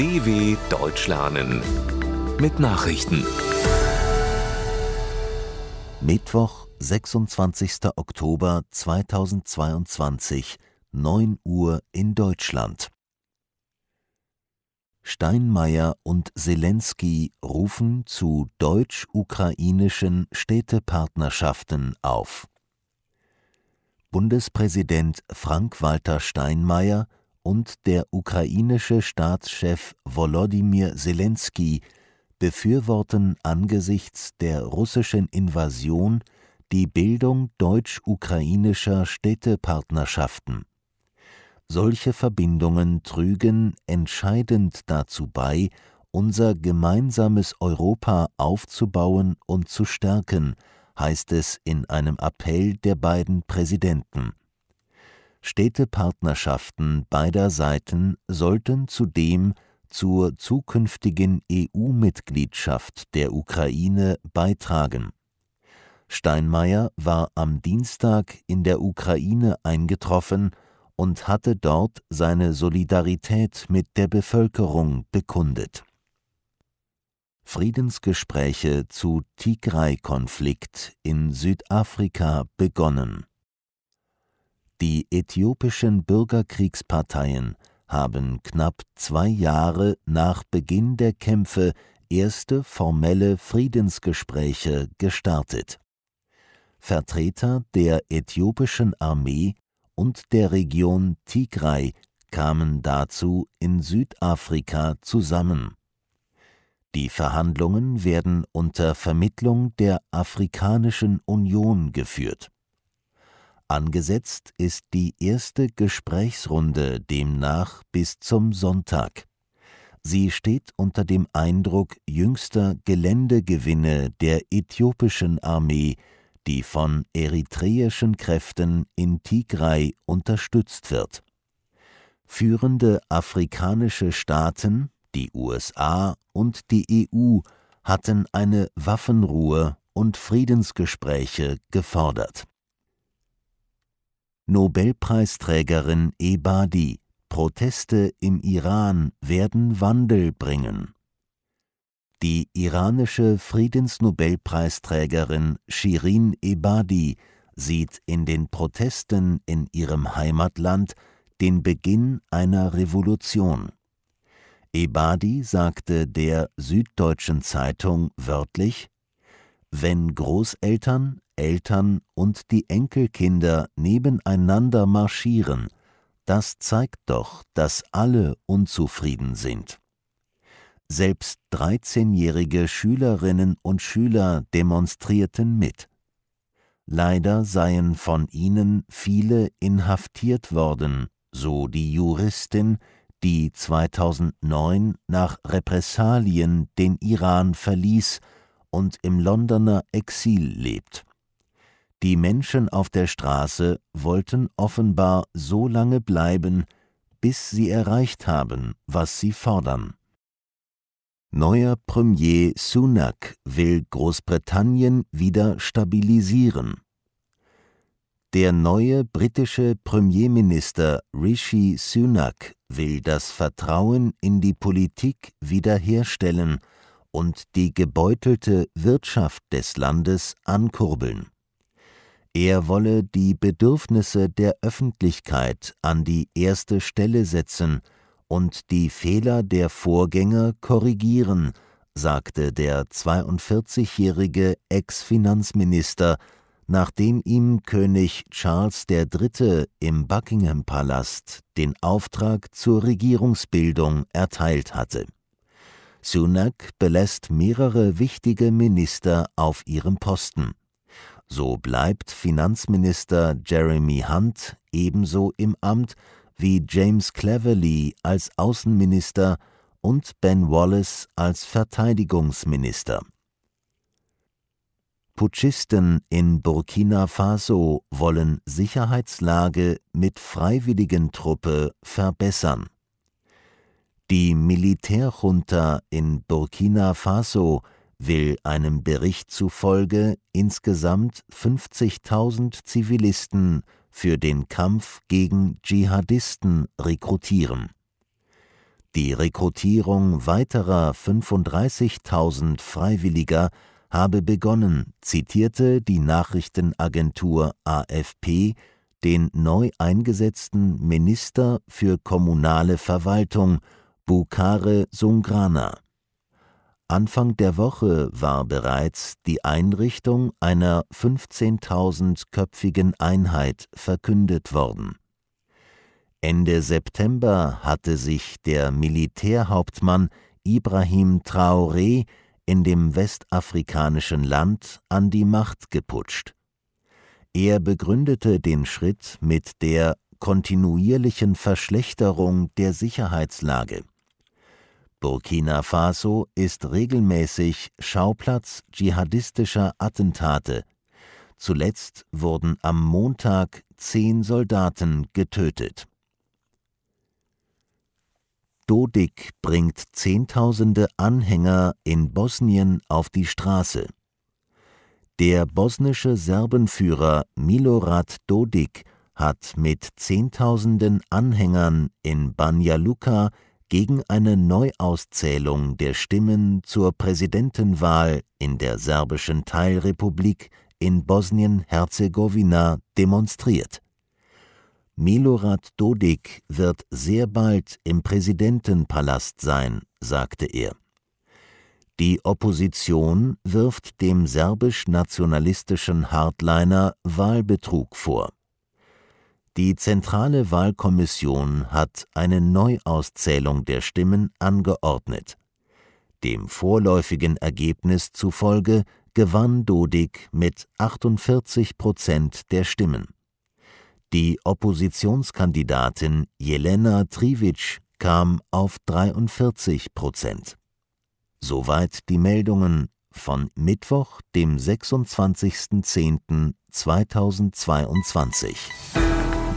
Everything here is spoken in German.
DW Deutsch lernen mit Nachrichten. Mittwoch, 26. Oktober 2022, 9 Uhr in Deutschland. Steinmeier und Zelensky rufen zu deutsch-ukrainischen Städtepartnerschaften auf. Bundespräsident Frank-Walter Steinmeier und der ukrainische Staatschef Volodymyr Zelensky befürworten angesichts der russischen Invasion die Bildung deutsch-ukrainischer Städtepartnerschaften. Solche Verbindungen trügen entscheidend dazu bei, unser gemeinsames Europa aufzubauen und zu stärken, heißt es in einem Appell der beiden Präsidenten. Städtepartnerschaften beider Seiten sollten zudem zur zukünftigen EU-Mitgliedschaft der Ukraine beitragen. Steinmeier war am Dienstag in der Ukraine eingetroffen und hatte dort seine Solidarität mit der Bevölkerung bekundet. Friedensgespräche zu Tigray-Konflikt in Südafrika begonnen. Die äthiopischen Bürgerkriegsparteien haben knapp zwei Jahre nach Beginn der Kämpfe erste formelle Friedensgespräche gestartet. Vertreter der äthiopischen Armee und der Region Tigray kamen dazu in Südafrika zusammen. Die Verhandlungen werden unter Vermittlung der Afrikanischen Union geführt. Angesetzt ist die erste Gesprächsrunde demnach bis zum Sonntag. Sie steht unter dem Eindruck jüngster Geländegewinne der äthiopischen Armee, die von eritreischen Kräften in Tigray unterstützt wird. Führende afrikanische Staaten die USA und die EU hatten eine Waffenruhe und Friedensgespräche gefordert. Nobelpreisträgerin Ebadi Proteste im Iran werden Wandel bringen. Die iranische Friedensnobelpreisträgerin Shirin Ebadi sieht in den Protesten in ihrem Heimatland den Beginn einer Revolution. Ebadi sagte der Süddeutschen Zeitung wörtlich Wenn Großeltern, Eltern und die Enkelkinder nebeneinander marschieren, das zeigt doch, dass alle unzufrieden sind. Selbst 13-jährige Schülerinnen und Schüler demonstrierten mit. Leider seien von ihnen viele inhaftiert worden, so die Juristin, die 2009 nach Repressalien den Iran verließ und im Londoner Exil lebt. Die Menschen auf der Straße wollten offenbar so lange bleiben, bis sie erreicht haben, was sie fordern. Neuer Premier Sunak will Großbritannien wieder stabilisieren. Der neue britische Premierminister Rishi Sunak will das Vertrauen in die Politik wiederherstellen und die gebeutelte Wirtschaft des Landes ankurbeln. Er wolle die Bedürfnisse der Öffentlichkeit an die erste Stelle setzen und die Fehler der Vorgänger korrigieren, sagte der 42-jährige Ex-Finanzminister nachdem ihm König Charles III. im Buckingham-Palast den Auftrag zur Regierungsbildung erteilt hatte. Sunak belässt mehrere wichtige Minister auf ihrem Posten. So bleibt Finanzminister Jeremy Hunt ebenso im Amt wie James Cleverly als Außenminister und Ben Wallace als Verteidigungsminister. Putschisten in Burkina Faso wollen Sicherheitslage mit Freiwilligentruppe verbessern. Die Militärjunta in Burkina Faso will einem Bericht zufolge insgesamt 50.000 Zivilisten für den Kampf gegen Dschihadisten rekrutieren. Die Rekrutierung weiterer 35.000 Freiwilliger habe begonnen, zitierte die Nachrichtenagentur AFP den neu eingesetzten Minister für kommunale Verwaltung Bukare Sungrana. Anfang der Woche war bereits die Einrichtung einer 15.000-köpfigen Einheit verkündet worden. Ende September hatte sich der Militärhauptmann Ibrahim Traoré in dem westafrikanischen Land an die Macht geputscht. Er begründete den Schritt mit der kontinuierlichen Verschlechterung der Sicherheitslage. Burkina Faso ist regelmäßig Schauplatz dschihadistischer Attentate. Zuletzt wurden am Montag zehn Soldaten getötet. Dodik bringt Zehntausende Anhänger in Bosnien auf die Straße. Der bosnische Serbenführer Milorad Dodik hat mit Zehntausenden Anhängern in Banja Luka gegen eine Neuauszählung der Stimmen zur Präsidentenwahl in der serbischen Teilrepublik in Bosnien-Herzegowina demonstriert. Milorad Dodik wird sehr bald im Präsidentenpalast sein, sagte er. Die Opposition wirft dem serbisch-nationalistischen Hardliner Wahlbetrug vor. Die Zentrale Wahlkommission hat eine Neuauszählung der Stimmen angeordnet. Dem vorläufigen Ergebnis zufolge gewann Dodik mit 48 Prozent der Stimmen. Die Oppositionskandidatin Jelena Trivic kam auf 43 Prozent. Soweit die Meldungen von Mittwoch, dem 26.10.2022